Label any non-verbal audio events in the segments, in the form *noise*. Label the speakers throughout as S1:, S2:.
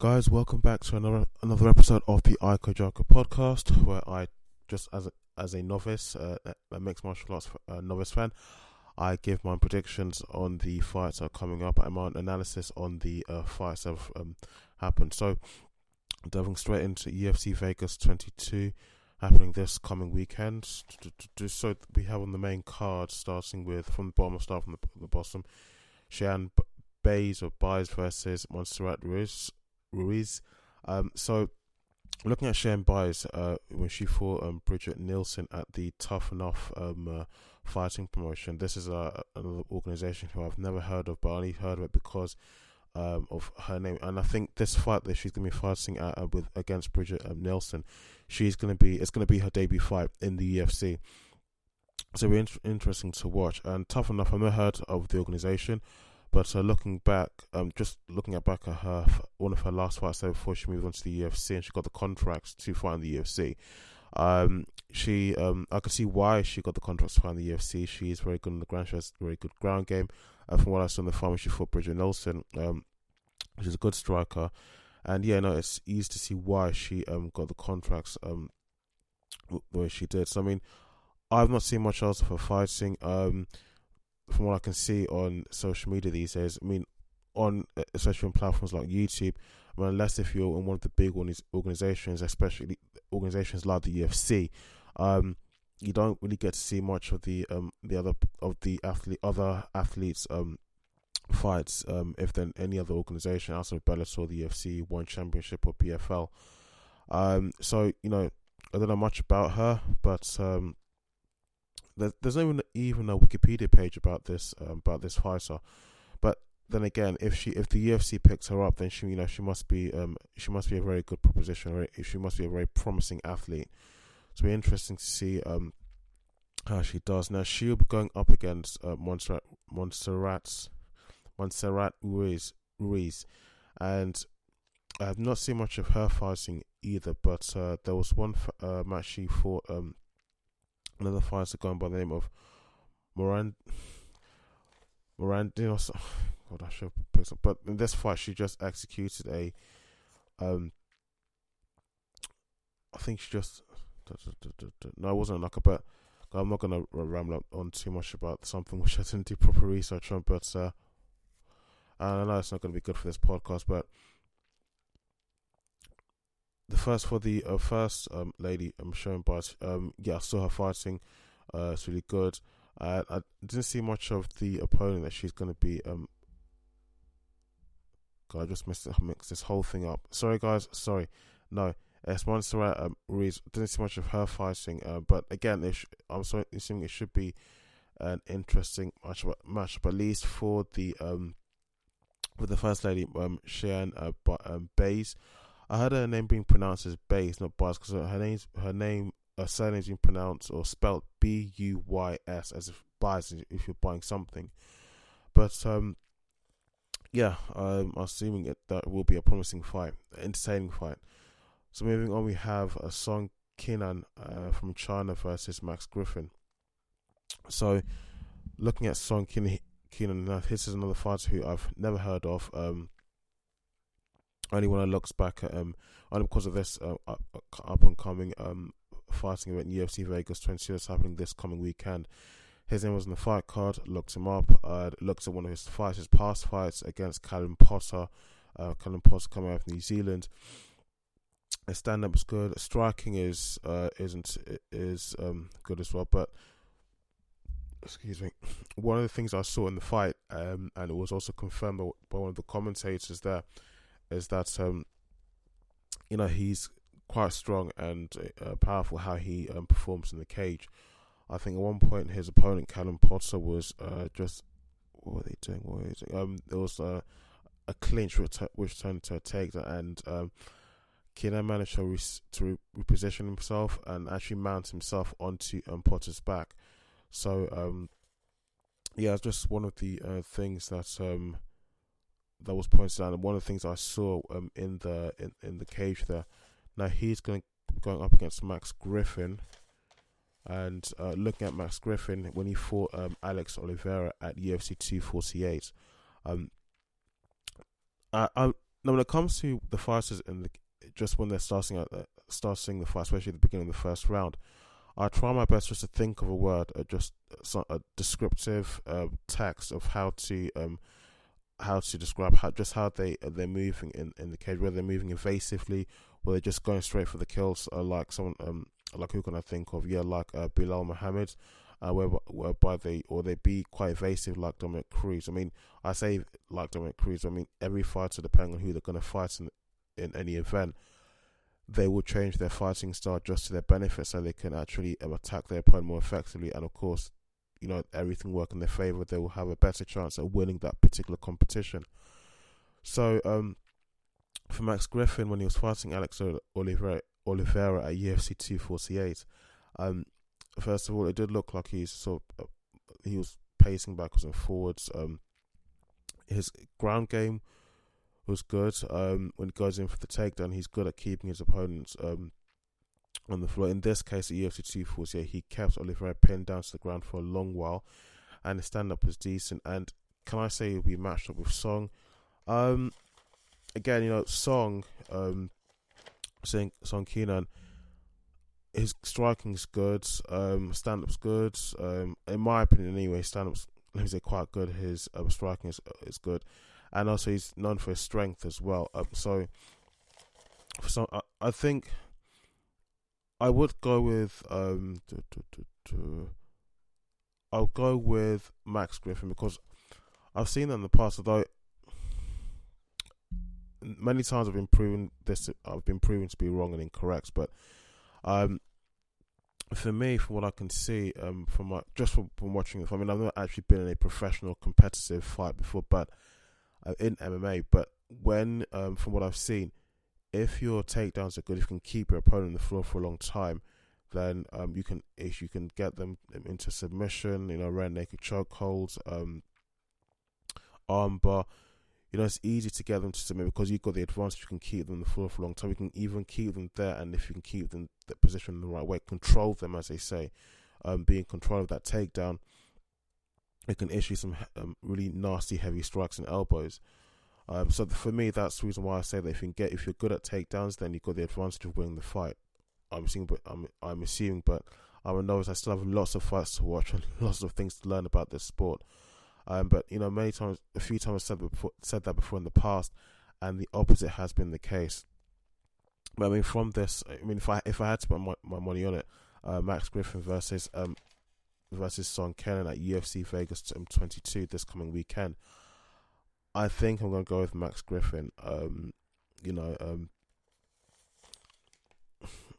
S1: Guys, welcome back to another another episode of the Iko Joko podcast, where I just as a, as a novice, uh, a mixed martial arts uh, novice fan, I give my predictions on the fights that are coming up and my analysis on the uh, fights that have um, happened. So, diving straight into UFC Vegas 22 happening this coming weekend. So we have on the main card, starting with from the bottom, of start from the, the bottom. Cheyanne Bays or Bays versus Montserrat Ruiz. Ruiz. Um, so looking at Cheyanne Buys, uh, when she fought um, Bridget Nielsen at the Tough Enough um, uh, fighting promotion, this is a, another organization who I've never heard of, but I only heard of it because um, of her name. And I think this fight that she's going to be fighting at, uh, with against Bridget um, Nielsen, she's going to be it's going to be her debut fight in the UFC. So it'll be in- interesting to watch. And Tough Enough, I've never heard of the organization. But uh, looking back, um, just looking at back at her one of her last fights before she moved on to the UFC and she got the contracts to fight in the UFC. Um, she, um, I could see why she got the contracts to fight in the UFC. She is very good in the ground. She has a very good ground game. And from what I saw in the when she fought Bridget Nelson. um, she's a good striker. And yeah, no, it's easy to see why she um got the contracts um where she did. So I mean, I've not seen much else of her fighting. Um, from what I can see on social media these days, I mean, on especially on platforms like YouTube, I mean, unless if you're in one of the big ones organizations, especially organizations like the UFC, um, you don't really get to see much of the um the other of the athlete other athletes um fights um if then any other organization outside of Bellator, the UFC, One Championship or PFL. Um, so you know, I don't know much about her, but there's no even, a Wikipedia page about this um, about this fighter. But then again, if she if the UFC picks her up, then she you know she must be um she must be a very good proposition. She must be a very promising athlete. So it'll be interesting to see um how she does. Now she'll be going up against uh, Montserrat Montserrat's Montserrat Ruiz Ruiz, and I have not seen much of her fighting either. But uh, there was one uh, match she fought um another fighter going by the name of Moran *sighs* Morandino. *sighs* God, I should have picked up. But in this fight, she just executed a. Um, I think she just. No, it wasn't a knocker, but I'm not gonna ramble on too much about something *laughs* which I didn't do proper research on. But uh, and I know it's not gonna be good for this podcast, but the first for the uh, first um, lady I'm um, showing but um yeah I saw her fighting uh it's really good. Uh, I didn't see much of the opponent that she's going to be um God I just missed mixed this whole thing up. Sorry guys sorry. No it's Montserrat um, Ruiz didn't see much of her fighting uh, but again sh- I'm sorry assuming it should be an interesting match match but at least for the um with the first lady um Cheyanne uh, um, Buys I heard her name being pronounced as Bays, not Buzz, because her name's her name, her surname's being pronounced or spelled B U Y S, as if buys if you're buying something. But um, yeah, I'm assuming it, that will be a promising fight, entertaining fight. So moving on, we have a Song Kenan uh, from China versus Max Griffin. So looking at Song Kenan, Kenan this is another fighter who I've never heard of. Um, only when I looks back at um only because of this uh, up, up and coming um fighting event UFC Vegas 22 that's happening this coming weekend. His name was on the fight card. Looked him up. Uh, looked at one of his fights, his past fights against Callan Potter. Uh, Callan Potter coming out of New Zealand. His stand up is good. Striking is uh, isn't is um, good as well. But excuse me, one of the things I saw in the fight, um, and it was also confirmed by, by one of the commentators there, is that um, you know he's quite strong and uh, powerful how he um, performs in the cage. I think at one point his opponent Callan Potter was uh, just what were they doing? What? Um, there was uh, a clinch which, turned to a takedown, and um, Kenan managed to, re- to reposition himself and actually mount himself onto um, Potter's back. So um, yeah, it's just one of the uh, things that um, that was pointed out, and one of the things I saw um, in the in, in the cage there. Now he's going going up against Max Griffin, and uh, looking at Max Griffin when he fought um, Alex Oliveira at UFC 248. Um, I, I now when it comes to the fighters and just when they're starting out, uh, starting the fight, especially at the beginning of the first round, I try my best just to think of a word, uh, just a descriptive uh, text of how to um, how to describe how just how they they're moving in, in the cage, whether they're moving evasively, whether they're just going straight for the kills, uh, like someone um, like who can I think of? Yeah, like uh, Belal Muhammad, uh, whereby, whereby they or they be quite evasive like Dominick Cruz. I mean, I say like Dominick Cruz. I mean, every fighter, depending on who they're going to fight in in any event, they will change their fighting style just to their benefit, so they can actually um, attack their opponent more effectively. And of course, you know everything work in their favor. They will have a better chance at winning that particular competition. So, um, for Max Griffin, when he was fighting Alex Oliveira, Oliveira at UFC 248, um, first of all, it did look like he's sort of, uh, he was pacing backwards and forwards. Um, his ground game was good. Um, when he goes in for the takedown, he's good at keeping his opponents um, on the floor. In this case, at UFC 248, he kept Oliveira pinned down to the ground for a long while, and his stand up was decent. And can I say he'll be matched up with Song? Um, again, you know, Song, um, Song Kenan his striking's good, um, stand up's good. Um, in my opinion, anyway, stand up's let me say quite good. His uh, striking is is good, and also he's known for his strength as well. Um, so, so I, I think I would go with um. I'll go with Max Griffin because I've seen that in the past. Although many times I've been proven this, I've been proven to be wrong and incorrect. But um, for me, from what I can see, um, from my, just from, from watching it, I mean, I've not actually been in a professional competitive fight before, but uh, in MMA. But when, um, from what I've seen, if your takedowns are good, if you can keep your opponent on the floor for a long time, then um, you can if you can get them into submission, you know, rear naked chokeholds, um, armbar you know, it's easy to get them to submit because you've got the advantage. You can keep them on the floor for a long time. You can even keep them there, and if you can keep them the position in the right way, control them, as they say, um, be in control of that takedown. It can issue some um, really nasty, heavy strikes and elbows. Um, so for me, that's the reason why I say that if you get, if you're good at takedowns, then you've got the advantage of winning the fight. I'm assuming, but I'm, I'm assuming, but I'm a novice. I still have lots of fights to watch and *laughs* lots of things to learn about this sport. Um, but you know, many times, a few times, I said before, said that before in the past, and the opposite has been the case. But I mean, from this, I mean, if I if I had to put my, my money on it, uh, Max Griffin versus um versus Song Kenan at UFC Vegas 22 this coming weekend, I think I'm gonna go with Max Griffin. Um, you know, um,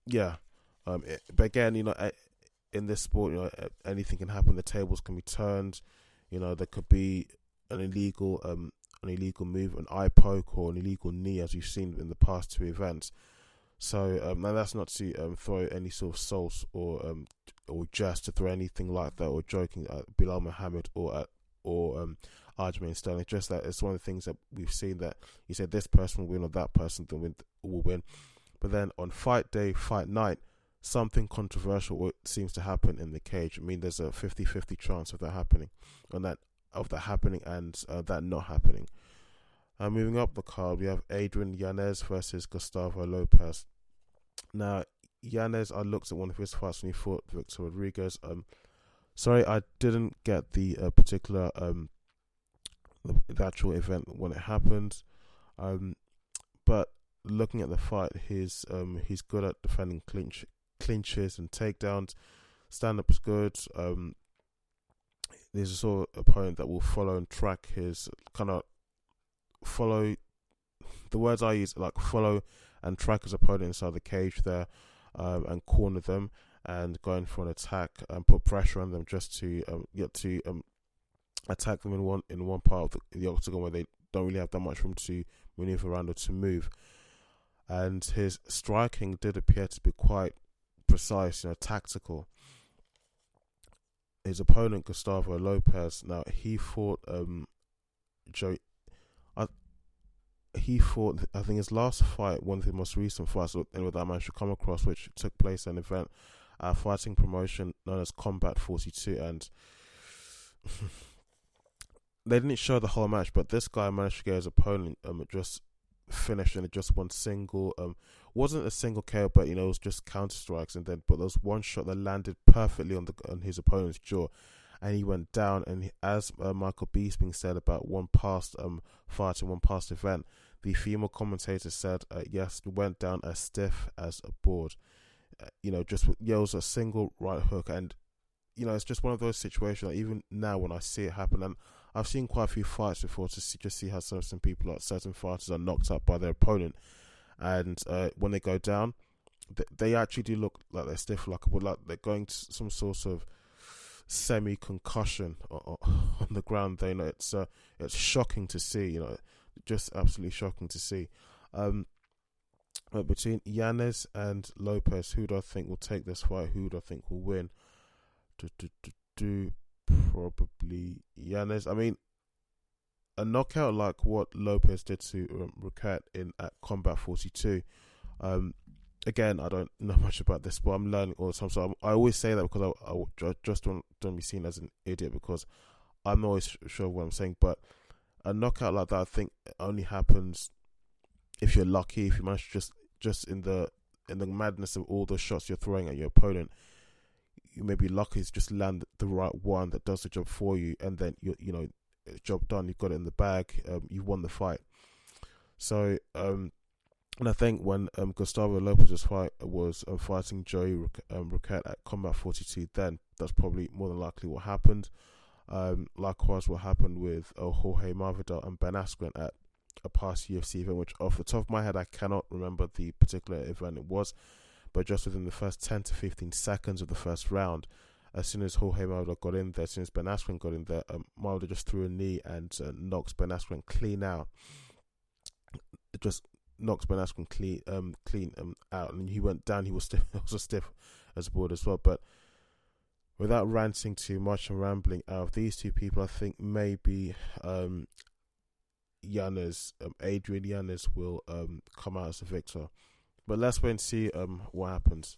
S1: yeah, um, it, but again, you know, in this sport, you know, anything can happen. The tables can be turned. You know, there could be an illegal um, an illegal move, an eye poke, or an illegal knee, as we've seen in the past two events. So um, now that's not to um, throw any sort of salt or um, or jest to throw anything like that or joking at Belal Muhammad or at or um, Aljamain Sterling. Just that it's one of the things that we've seen that you said this person will win or that person will win. But then on fight day, fight night, something controversial seems to happen in the cage. I mean, there's a 50-50 chance of that happening, and that of that happening and uh, that not happening. Uh, moving up the card, we have Adrian Yanez versus Gustavo Lopez. Now, Yanez, I looked at one of his fights when he fought Victor Rodriguez. Um, sorry, I didn't get the uh, particular um, the actual event when it happened. Um, but looking at the fight, he's um, he's good at defending clinch clinches and takedowns. Stand up is good. Um, there's a sort of opponent that will follow and track his kind of follow. The words I use like follow and track his opponent inside the cage there, um, and corner them and going for an attack and put pressure on them just to um, get to um, attack them in one in one part of the, the octagon where they don't really have that much room to maneuver around or to move. And his striking did appear to be quite precise, you know, tactical. His opponent Gustavo Lopez, now he fought um Joe. I, he fought. I think his last fight, one of the most recent fights, with that man should come across, which took place at an event, a fighting promotion known as Combat Forty Two, and *laughs* they didn't show the whole match, but this guy managed to get his opponent um just finished in just one single. Um, wasn't a single KO, but you know it was just counter strikes, and then but there was one shot that landed perfectly on the on his opponent's jaw, and he went down. And he, as uh, Michael Bisping said about one past um fight and one past event, the female commentator said, uh, "Yes, went down as stiff as a board." Uh, you know, just yells a single right hook, and you know it's just one of those situations. Like, even now, when I see it happen, and I've seen quite a few fights before to just see how some people, like certain fighters, are knocked up by their opponent, and uh, when they go down, they, they, actually do look like they're stiff, like like they're going to some sort of semi concussion *laughs* on the ground. They you know it's uh, it's shocking to see. You know, just absolutely shocking to see. Um, but between Yanez and Lopez, who do I think will take this fight? Who do I think will win? Do, do, do, do probably Yanez. I mean, a knockout like what Lopez did to um, Roquette in at Combat 42. Um, again, I don't know much about this, but I'm learning all the time. So I'm, i always say that because I, I just don't don't be seen as an idiot because I'm always sure what I'm saying. But a knockout like that, I think, only happens if you're lucky. If you manage just just in the in the madness of all the shots you're throwing at your opponent, you may be lucky to just land the right one that does the job for you, and then you you know job done. You've got it in the bag. Um, you won the fight. So, um, and I think when um, Gustavo Lopez's fight was um, fighting Joey um, Roquette at Combat 42, then that's probably more than likely what happened. Um, likewise, what happened with uh, Jorge Masvidal and Ben Askren at a past UFC event, which off the top of my head I cannot remember the particular event it was, but just within the first 10 to 15 seconds of the first round, as soon as Jorge Masvidal got in there, as soon as Ben Askren got in there, um, Masvidal just threw a knee and uh, knocks Ben Askren clean out. It just knocks Ben Askren clean, um, clean um, out, and he went down. He was stiff, *laughs* also stiff as a board as well, but without ranting too much and rambling out of these two people, I think maybe um, Yanez, um, Adrian Yanez will um, come out as a victor. But let's wait and see um, what happens.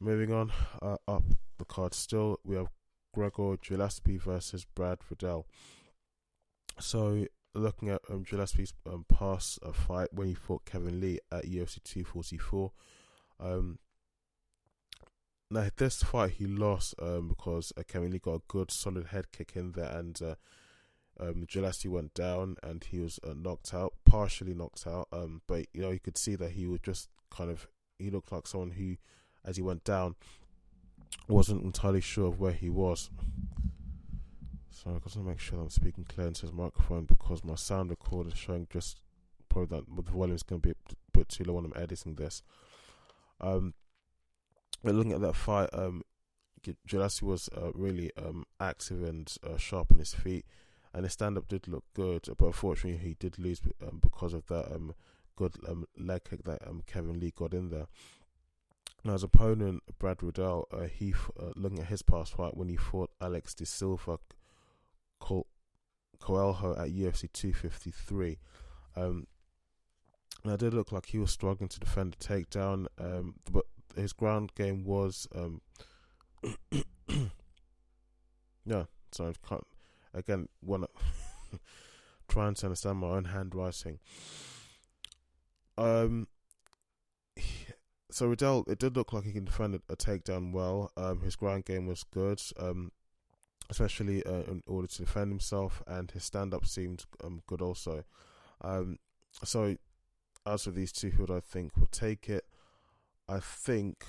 S1: Moving on uh, up the card, still we have Gregor Gillespie versus Brad Riddell. So looking at um, Gillespie's um, past uh, fight when he fought Kevin Lee at UFC 244. Um, now this fight he lost um, because uh, Kevin Lee got a good solid head kick in there, and uh, um, went down and he was uh, knocked out, partially knocked out. Um, but you know you could see that he was just kind of he looked like someone who, as he went down, wasn't entirely sure of where he was. So I've got to make sure I'm speaking clear into his microphone because my sound recorder is showing just probably that the volume is going to be a bit too low when I'm editing this. Um, but looking at that fight, um, was uh, really um, active and uh, sharp on his feet, and his stand up did look good, but unfortunately he did lose um, because of that um, good um, leg kick that um, Kevin Lee got in there. Now, his opponent Brad Riddell, uh, he uh, looking at his past fight when he fought Alex De Silva Col- Coelho at UFC 253. Um, and it did look like he was struggling to defend the takedown, um, but his ground game was um yeah so I can't again wanna trying to understand my own handwriting. Um so Riddell it did look like he can defend a, takedown well. Um his ground game was good um especially uh, in order to defend himself and his stand up seemed um good also. Um so as of these two who do I think will take it? I think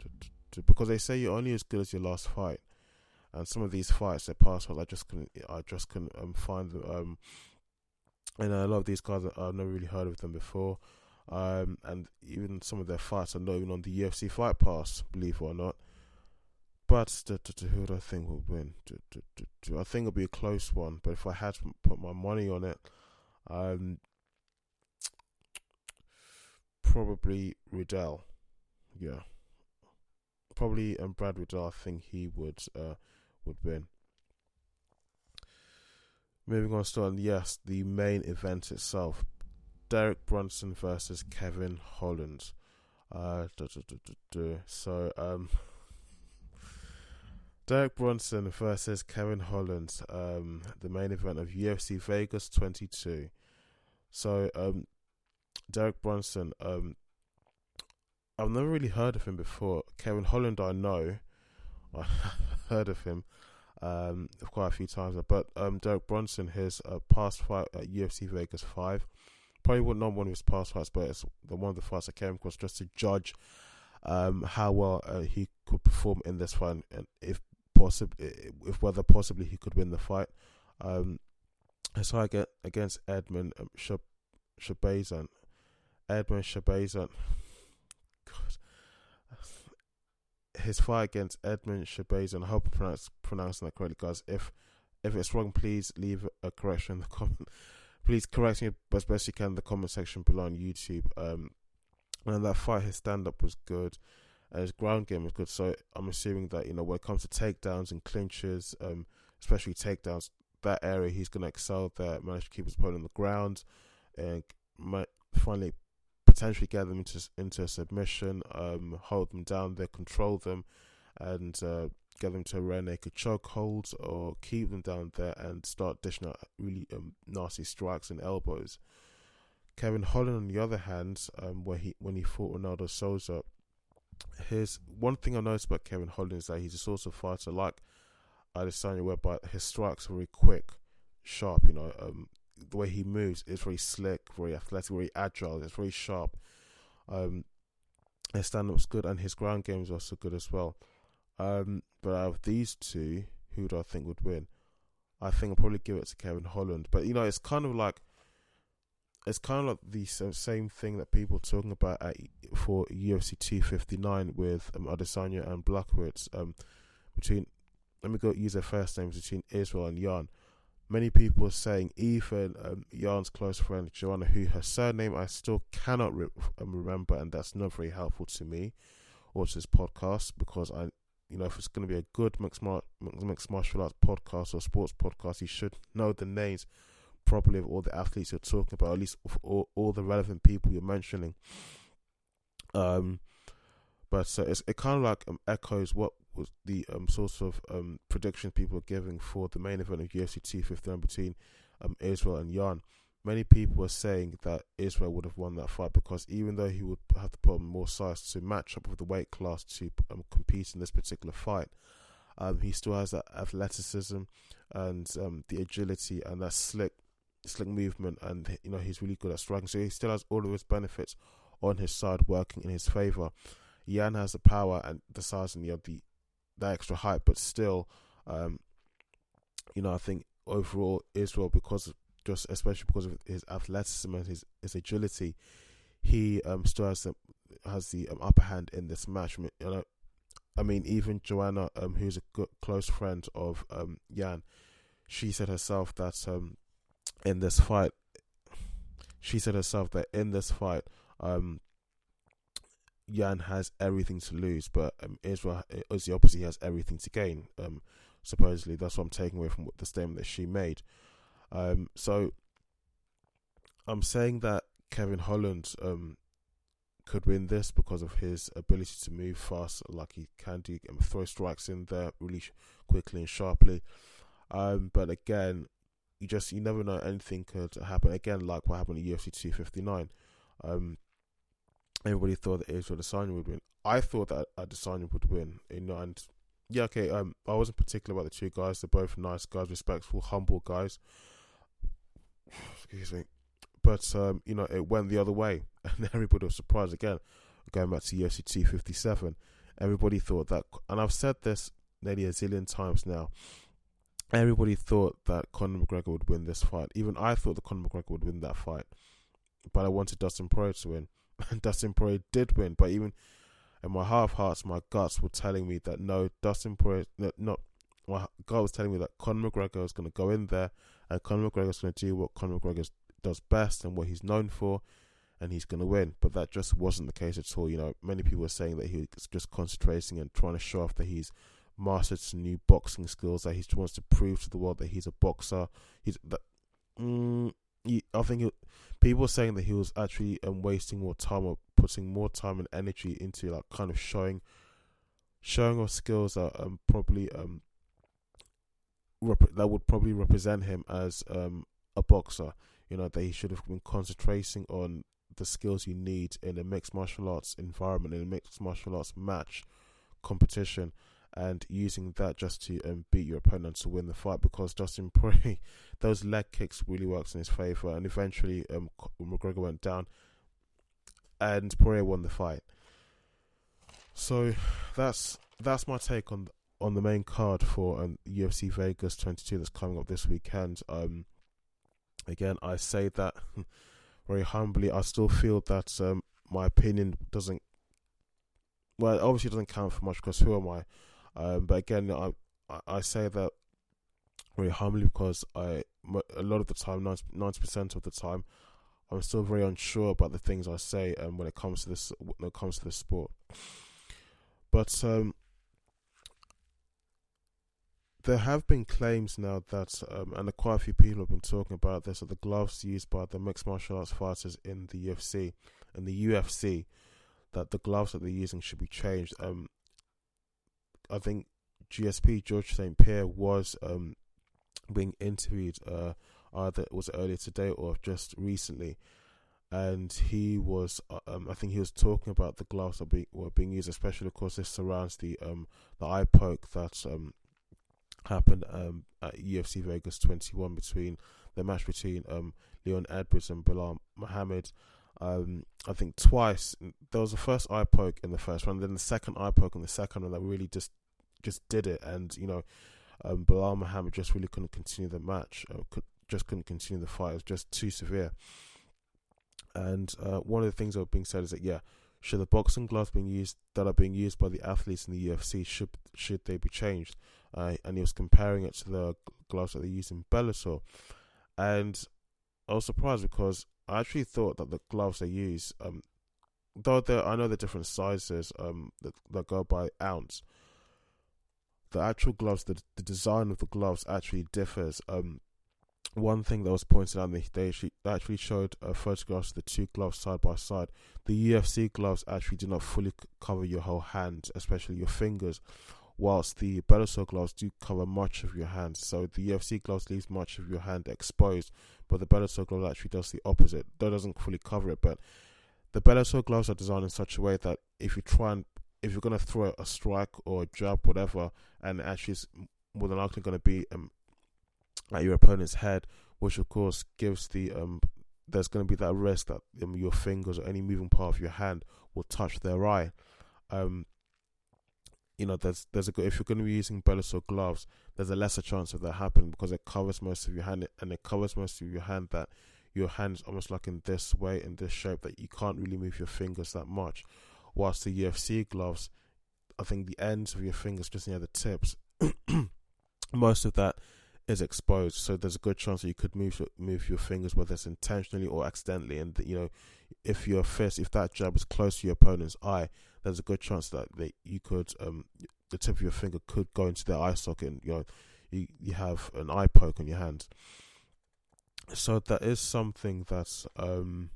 S1: to, to, because they say you're only as good as your last fight, and some of these fights, their past fights, I just couldn't, I just couldn't um, find them. Um, and a lot of these guys, I've never really heard of them before. Um, and even some of their fights are not even on the UFC Fight Pass, believe it or not. But to, to, to who do I think will win? To, I think it'll be a close one. But if I had to put my money on it, um, probably Riddell yeah, probably and um, Brad Riddell. I think he would uh, would win. Moving on to yes, the main event itself: Derek Brunson versus Kevin Holland. Uh, duh, duh, duh, so um, *laughs* Derek Brunson versus Kevin Holland, um, the main event of UFC Vegas 22. So um, Derek Brunson, um, I've never really heard of him before. Kevin Holland, I know, I *laughs* heard of him um, quite a few times. But um, Derek Brunson, his uh, past fight at UFC Vegas five, probably would not one of his past fights, but it's the one of the fights I came across just to judge um, how well uh, he could perform in this fight, and if possible, if whether possibly he could win the fight. Um, I get against Edmund um, Shahbazyan, Edmund Shahbazyan. God, his fight against Edmund Shahbazyan. I hope I'm pronounce, pronouncing that correctly, guys. If if it's wrong, please leave a correction in the *laughs* comment. Please correct me as best you can in the comment section below on YouTube. Um, and that fight, his stand up was good, and his ground game was good. So I'm assuming that you know when it comes to takedowns and clinches, um, especially takedowns, that area he's going to excel there. Manage to keep his opponent on the ground, and might finally potentially get them into into submission, um, hold them down there, control them, and uh, get them to a rear naked chokeholds or keep them down there and start dishing out really um, nasty strikes and elbows. Kevin Holland, on the other hand, um, where he when he fought Ronaldo Souza, his one thing I noticed about Kevin Holland is that he's a sort of fighter like Adesanya, whereby his strikes are very quick, sharp. You know, um, the way he moves is very slick, very athletic, very agile. It's very sharp. Um, his stand up's good, and his ground game is also good as well. Um, but out of these two, who do I think would win? I think I'll probably give it to Kevin Holland. But you know, it's kind of like it's kind of like the same thing that people are talking about at, for UFC 259 with um, Adesanya and Blachowicz. Um, between let me go use their first names between Israel and Jan. Many people are saying even um, Jan's close friend Joanna, who her surname I still cannot re- um, remember, and that's not very helpful to me or to this podcast because I you know, if it's going to be a good mixed, mar- mixed martial arts podcast or sports podcast, you should know the names properly of all the athletes you're talking about, at least all, all the relevant people you're mentioning. Um, but uh, it kind of like um, echoes what was the um sorts of um predictions people were giving for the main event of UFC 259 between um Israel and Jan many people were saying that Israel would have won that fight because even though he would have to put on more size to match up with the weight class to um, compete in this particular fight, um, he still has that athleticism and um, the agility and that slick, slick movement, and you know he's really good at striking. So he still has all of his benefits on his side working in his favor. Jan has the power and the size and the the, the extra height, but still, um, you know, I think overall Israel because just especially because of his athleticism and his, his agility, he um, still has the, has the um, upper hand in this match. I mean, you know, I mean even Joanna, um, who's a good, close friend of um, Jan, she said herself that um, in this fight, she said herself that in this fight, um, Jan has everything to lose, but um, Israel is the opposite. He has everything to gain. Um, supposedly, that's what I'm taking away from the statement that she made. Um, so I'm saying that Kevin Holland um, could win this because of his ability to move fast, like he can do, and throw strikes in there really quickly and sharply. Um, but again, you just you never know anything could happen. Again, like what happened at UFC 259. Um, everybody thought that Israel Adesanya would win. I thought that Adesanya would win. You know, and yeah, okay. Um, I wasn't particular about the two guys. They're both nice guys, respectful, humble guys *sighs* excuse me. But um, you know, it went the other way, *laughs* and everybody was surprised again. Going back to UFC 257, everybody thought that, and I've said this nearly a zillion times now. Everybody thought that Conor McGregor would win this fight. Even I thought that Conor McGregor would win that fight, but I wanted Dustin Poirier to win, *laughs* Dustin Poirier did win. But even in my half hearts, my guts were telling me that no, Dustin Poirier, no, not my gut was telling me that Conor McGregor was going to go in there and Conor McGregor is going to do what Conor McGregor does best and what he's known for, and he's going to win. But that just wasn't the case at all. You know, many people were saying that he was just concentrating and trying to show off that he's mastered some new boxing skills, that he wants to prove to the world that he's a boxer. He's that. Mm, he, I think he, people saying that he was actually um, wasting more time or putting more time and energy into like kind of showing, showing off skills that um probably um rep- that would probably represent him as um, a boxer. you know that he should have been concentrating on the skills you need in a mixed martial arts environment, in a mixed martial arts match competition, and using that just to um, beat your opponent to win the fight. Because Dustin Poirier, those leg kicks really works in his favor, and eventually um, McGregor went down, and Poirier won the fight. So that's that's my take on on the main card for um, UFC Vegas 22 that's coming up this weekend. Um, again, I say that *laughs* very humbly. I still feel that um, my opinion doesn't, well, obviously doesn't count for much because who am I? Um, but again, I I say that very humbly because I a lot of the time, ninety percent of the time, I'm still very unsure about the things I say and when it comes to this when it comes to this sport. But um, there have been claims now that, um, and quite a few people have been talking about this, that the gloves used by the mixed martial arts fighters in the UFC and the UFC, that the gloves that they're using should be changed. Um, I think GSP Georges St Pierre was um, being interviewed uh, either it was earlier today or just recently, and he was uh, um, I think he was talking about the gloves that were being used, especially of course this surrounds the um, the eye poke that um, happened um, at UFC Vegas 21 between the match between um, Leon Edwards and Belal Muhammad. Um, I think twice there was the first eye poke in the first round, then the second eye poke in the second round that really just just did it, and you know, um, Belal Muhammad just really couldn't continue the match, uh, could, just couldn't continue the fight. It was just too severe. And uh, one of the things that were being said is that yeah, should the boxing gloves being used that are being used by the athletes in the UFC should should they be changed? uh, and he was comparing it to the gloves that they use in Bellator. And I was surprised because I actually thought that the gloves they use, um, though I know the different sizes um, that, that go by ounce, the actual gloves, the, the design of the gloves actually differs. Um, one thing that was pointed out, they actually, actually showed a photographs of the two gloves side by side. The UFC gloves actually do not fully cover your whole hand, especially your fingers, whilst the Bellator gloves do cover much of your hand. So the UFC gloves leaves much of your hand exposed, but the Bellator glove actually does the opposite. That doesn't fully cover it, but the Bellator gloves are designed in such a way that if you try and if you're going to throw a strike or a jab, whatever, and actually it's more than likely going to be um, at your opponent's head, which of course gives the um, there's going to be that risk that um, your fingers or any moving part of your hand will touch their eye. Um, you know, there's there's a if you're going to be using Bellator gloves, there's a lesser chance of that happening because it covers most of your hand and it covers most of your hand that your hand's almost like in this way in this shape that you can't really move your fingers that much. Whilst the UFC gloves, I think the ends of your fingers just near the tips, *clears throat* most of that is exposed. So there's a good chance that you could move move your fingers, whether it's intentionally or accidentally. And you know, if your fist, if that jab is close to your opponent's eye, there's a good chance that you could um, the tip of your finger could go into their eye socket and you know you, you have an eye poke on your hand so that is something that's um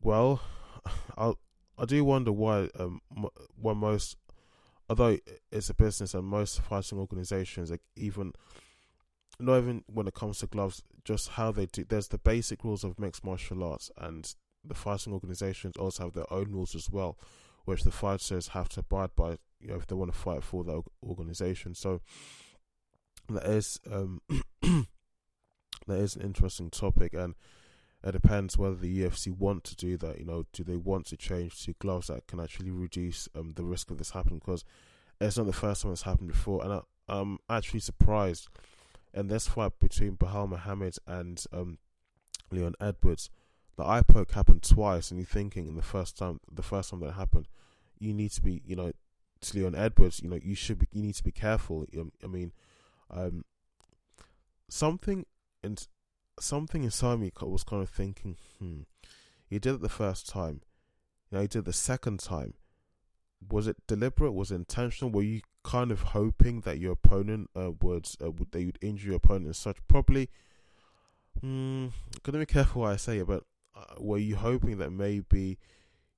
S1: well i i do wonder why um why most although it's a business and most fighting organizations like even not even when it comes to gloves just how they do there's the basic rules of mixed martial arts and the fighting organizations also have their own rules as well, which the fighters have to abide by. You know, if they want to fight for the organization. So that is um, *clears throat* that is an interesting topic, and it depends whether the UFC want to do that. You know, do they want to change to gloves that can actually reduce um, the risk of this happening? Because it's not the first time it's happened before, and I, I'm actually surprised in this fight between Belal Muhammad and um, Leon Edwards the eye poke happened twice, and you're thinking in the first time, the first time that happened, you need to be, you know, to Leon Edwards, you know, you should be, you need to be careful. I mean, um, something and something inside me was kind of thinking, hmm, he did it the first time, you know, he did the second time. Was it deliberate? Was it intentional? Were you kind of hoping that your opponent uh, would, uh, would they would injure your opponent and such? Probably. Hmm, gotta be careful what I say, but uh, were you hoping that maybe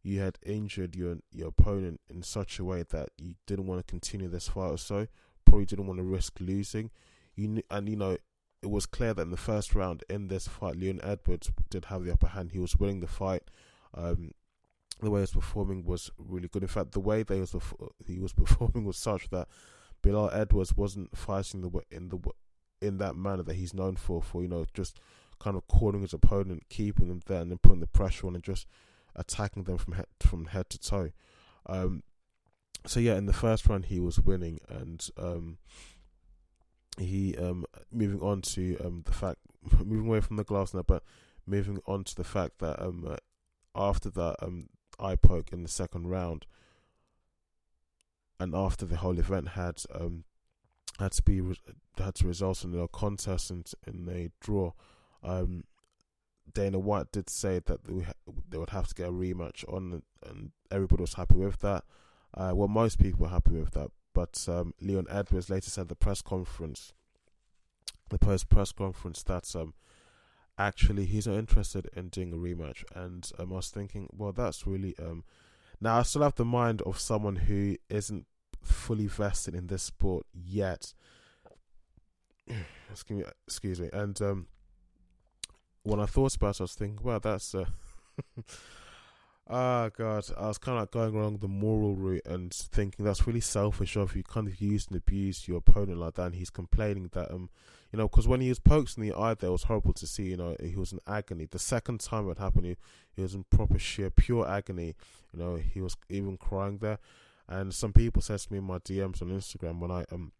S1: you had injured your your opponent in such a way that you didn't want to continue this fight or so? Probably didn't want to risk losing. You and you know it was clear that in the first round in this fight, Leon Edwards did have the upper hand. He was winning the fight. Um, the way he was performing was really good. In fact, the way they was *laughs* he was performing was such that Belal Edwards wasn't fighting the in the in that manner that he's known for. For you know, just kind of cornering his opponent, keeping them there, and then putting the pressure on, and just attacking them from head from head to toe. Um, so yeah, in the first round he was winning, and um, he um, moving on to um, the fact *laughs* moving away from the glass now, but moving on to the fact that um, uh, after that um, eye poke in the second round, and after the whole event had um, had to be had to result in a contest and in a draw. Um, Dana White did say that they, they would have to get a rematch on, and everybody was happy with that. Uh, well, most people were happy with that, but um, Leon Edwards later said the press conference, the post press conference, that um, actually he's not interested in doing a rematch. And um, I was thinking, well, that's really um, now I still have the mind of someone who isn't fully vested in this sport yet. *clears throat* excuse me, excuse me, and um, when I thought about it, I was thinking, well, that's. Uh, *laughs* Ah, God, I was kind of going along the moral route and thinking that's really selfish of you. Kind of used and abused your opponent like that, and he's complaining that um, you know, because when he was poked in the eye, there was horrible to see. You know, he was in agony. The second time it happened, he, he was in proper sheer pure agony. You know, he was even crying there. And some people said to me in my DMs on Instagram when I um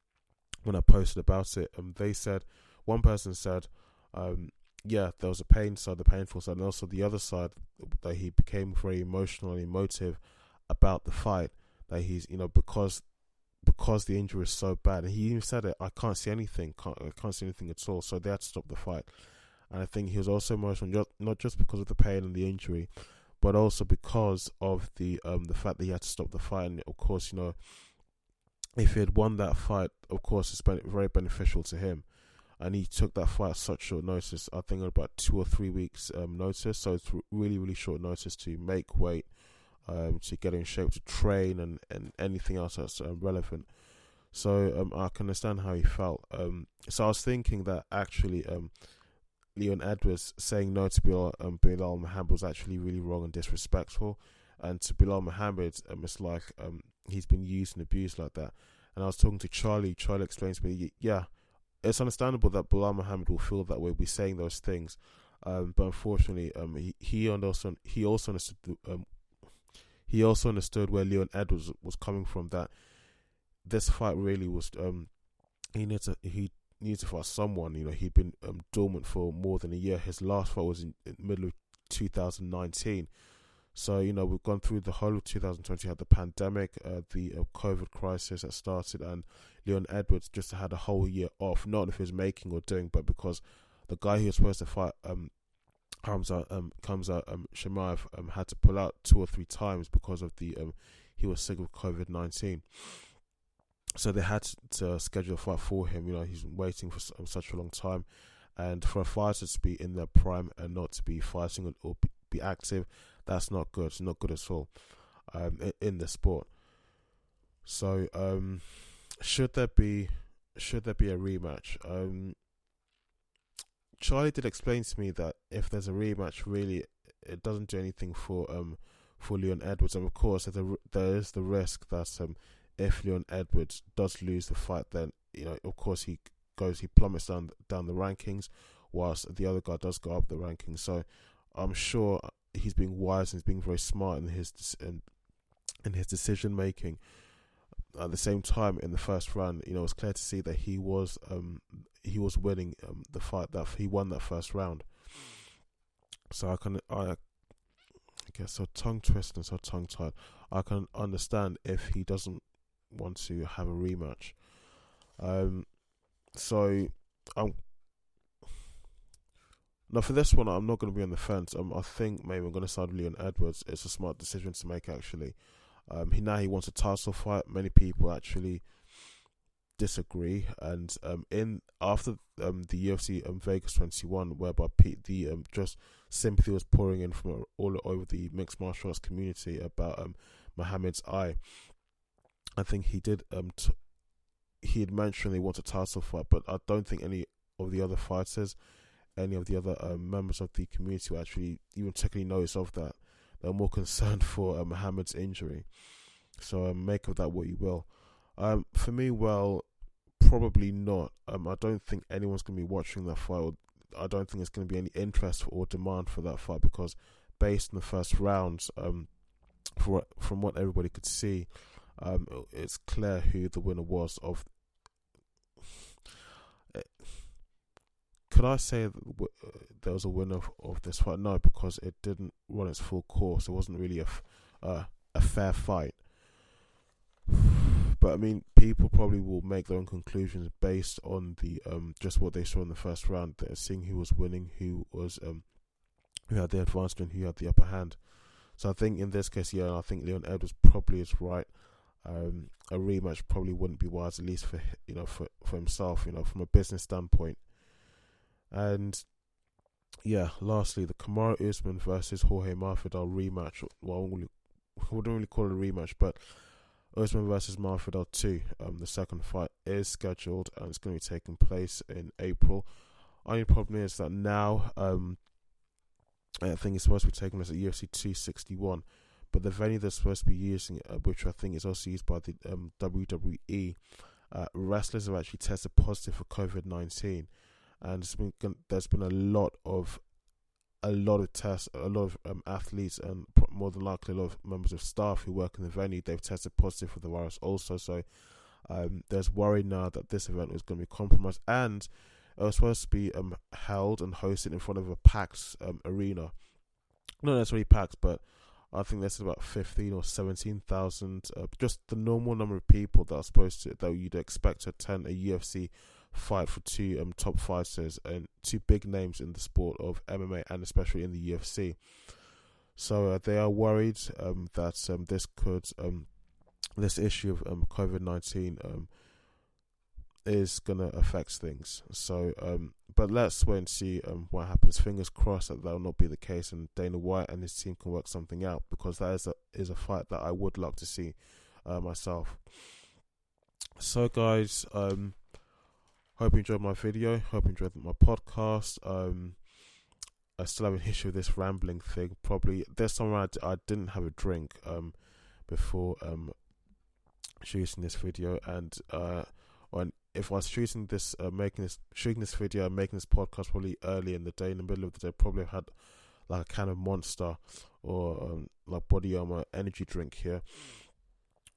S1: when I posted about it, um, they said one person said um yeah, there was a pain side, the painful side, and also the other side that he became very emotional and emotive about the fight. That he's, you know, because because the injury is so bad, and he even said it. I can't see anything. Can't, I can't see anything at all. So they had to stop the fight. And I think he was also emotional, not just because of the pain and the injury, but also because of the um the fact that he had to stop the fight. And of course, you know, if he had won that fight, of course, it's been very beneficial to him and he took that fight at such short notice. I think about two or three weeks um, notice, so it's really really short notice to make weight, um, to get in shape, to train, and and anything else that's um, relevant. So um, I can understand how he felt. Um, so I was thinking that actually, um, Leon Edwards saying no to Belal, um, Belal Muhammad was actually really wrong and disrespectful. And to Belal Muhammad, it's like he's been used and abused like that. And I was talking to Charlie. Charlie explains to me, yeah, it's understandable that Belal Muhammad will feel that way, be saying those things. Um, but unfortunately, um, he he also he also understood um, he also understood where Leon Edwards was coming from. That this fight really was um, he needs to he needs to fight someone. You know, he'd been um, dormant for more than a year. His last fight was in, in the middle of 2019. So you know we've gone through the whole of 2020. Had the pandemic, uh, the uh, COVID crisis that started, and Leon Edwards just had a whole year off, not if he was making or doing, but because the guy who was supposed to fight um Hamza um Hamza um Chimaev um had to pull out two or three times because of the um he was sick of COVID nineteen. So they had to schedule a fight for him. You know, he's been waiting for um, such a long time, and for a fighter to be in their prime and not to be fighting or be active, that's not good. It's not good at all um, in, the sport. So um, should there be should there be a rematch? Um, Charlie did explain to me that if there's a rematch, really, it doesn't do anything for um for Leon Edwards, and of course, there there is the risk that um if Leon Edwards does lose the fight, then you know, of course, he goes he plummets down down the rankings, whilst the other guy does go up the rankings. So I'm sure he's being wise and he's being very smart in his in, in his decision making at the same time in the first round, you know, it's clear to see that he was um, he was winning um, the fight that he won that first round. So I can I, I guess so tongue twisted and so tongue tied. I can understand if he doesn't want to have a rematch. Um, so I'm now for this one, I'm not going to be on the fence. Um, I think maybe I'm going to side with Leon Edwards. It's a smart decision to make actually. Um, he now he wants a title fight. Many people actually disagree, and um, in after um, the UFC um, Vegas 21, whereby Pete, the um, just sympathy was pouring in from all over the mixed martial arts community about um, Muhammad's eye. I think he did um t- he had mentioned he wants a title fight, but I don't think any of the other fighters, any of the other um, members of the community who actually even technically notice of that. They're more *laughs* concerned for uh, Muhammad's injury. So um, make of that what you will. Um, for me, well, probably not. Um, I don't think anyone's going to be watching that fight. I don't think there's going to be any interest or demand for that fight because, based on the first rounds, um, for, from what everybody could see, um, it's clear who the winner was of. Could I say there was a winner of, of, this fight? No, because it didn't run its full course. It wasn't really a, uh, a fair fight. *sighs* But I mean, people probably will make their own conclusions based on the um, just what they saw in the first round. Seeing who was winning, who was um, who had the advancement, who had the upper hand. So I think in this case, yeah, I think Leon Edwards probably is right. Um, a rematch probably wouldn't be wise, at least for you know for for himself, you know, from a business standpoint. And yeah, lastly, the Kamaru Usman versus Jorge Masvidal rematch. Well, we wouldn't really call it a rematch, but Usman versus Masvidal 2. Um, the second fight is scheduled and it's going to be taking place in April. Only problem is that now um, I think it's supposed to be taking place at UFC 261, but the venue they're supposed to be using, uh, which I think is also used by the um, WWE, uh, wrestlers have actually tested positive for COVID 19. And been, there's been a lot of a lot of tests, a lot of um, athletes, and more than likely a lot of members of staff who work in the venue, they've tested positive for the virus also. So um, there's worry now that this event is going to be compromised, and it was supposed to be um, held and hosted in front of a packed um, arena. Not necessarily packed, but I think there's about fifteen or seventeen thousand, uh, just the normal number of people that are supposed to that you'd expect to attend a UFC fight for two um, top fighters and two big names in the sport of MMA and especially in the UFC. So uh, they are worried um, that um, this could um, this issue of um, COVID nineteen um, is gonna affect things. So, but let's wait and see what happens. Fingers crossed that that will not be the case, and Dana White and his team can work something out because that is a is a fight that I would love to see uh, myself. So, guys, um, Hope you enjoyed my video. Hope you enjoyed my podcast. Um, I still have an issue with this rambling thing. Probably there's time I d- I didn't have a drink um before um shooting this video, and uh, on if I was shooting this, uh, making this, shooting this video, and making this podcast probably early in the day, in the middle of the day, probably had like a kind of monster or um, like body armor energy drink here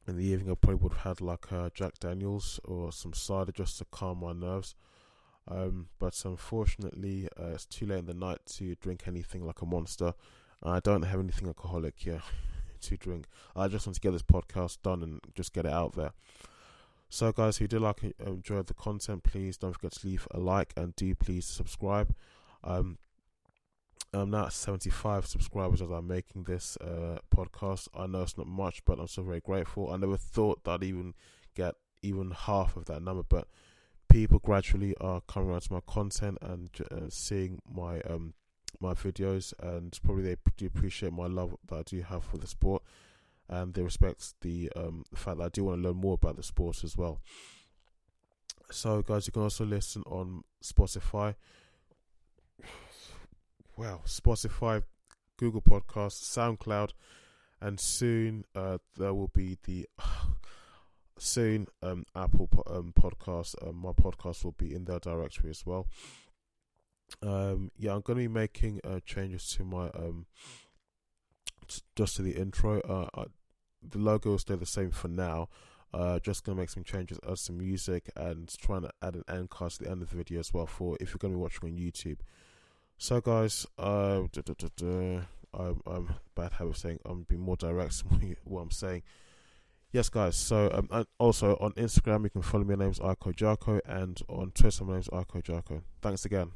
S1: in the evening, I probably would have had like uh, Jack Daniels or some cider just to calm my nerves. Um, but unfortunately, uh, it's too late in the night to drink anything like a monster. I don't have anything alcoholic here *laughs* to drink. I just want to get this podcast done and just get it out there. So, guys, who did like enjoy the content, please don't forget to leave a like and do please subscribe. Um, I'm now at 75 subscribers as I'm making this uh, podcast. I know it's not much, but I'm so very grateful. I never thought that I'd even get even half of that number, but people gradually are coming around to my content and uh, seeing my um my videos, and probably they do appreciate my love that I do have for the sport, and they respect the um the fact that I do want to learn more about the sport as well. So, guys, you can also listen on Spotify well, Spotify, Google Podcasts, SoundCloud, and soon uh, there will be the *sighs* soon um, Apple um, podcast. Um, my podcast will be in their directory as well. Um, yeah, I'm going to be making uh, changes to my um, t- just to the intro. Uh, I, the logo will stay the same for now. Uh, just gonna make some changes, add some music, and trying to add an end card to the end of the video as well. For if you're gonna be watching on YouTube, so, guys, uh, duh, duh, duh, I'm, I'm bad habit of saying I'm being more direct *laughs* what I'm saying. Yes, guys. So, um, and also on Instagram, you can follow me. My name's Iko Jarko, and on Twitter, my name's Iko Jarko. Thanks again.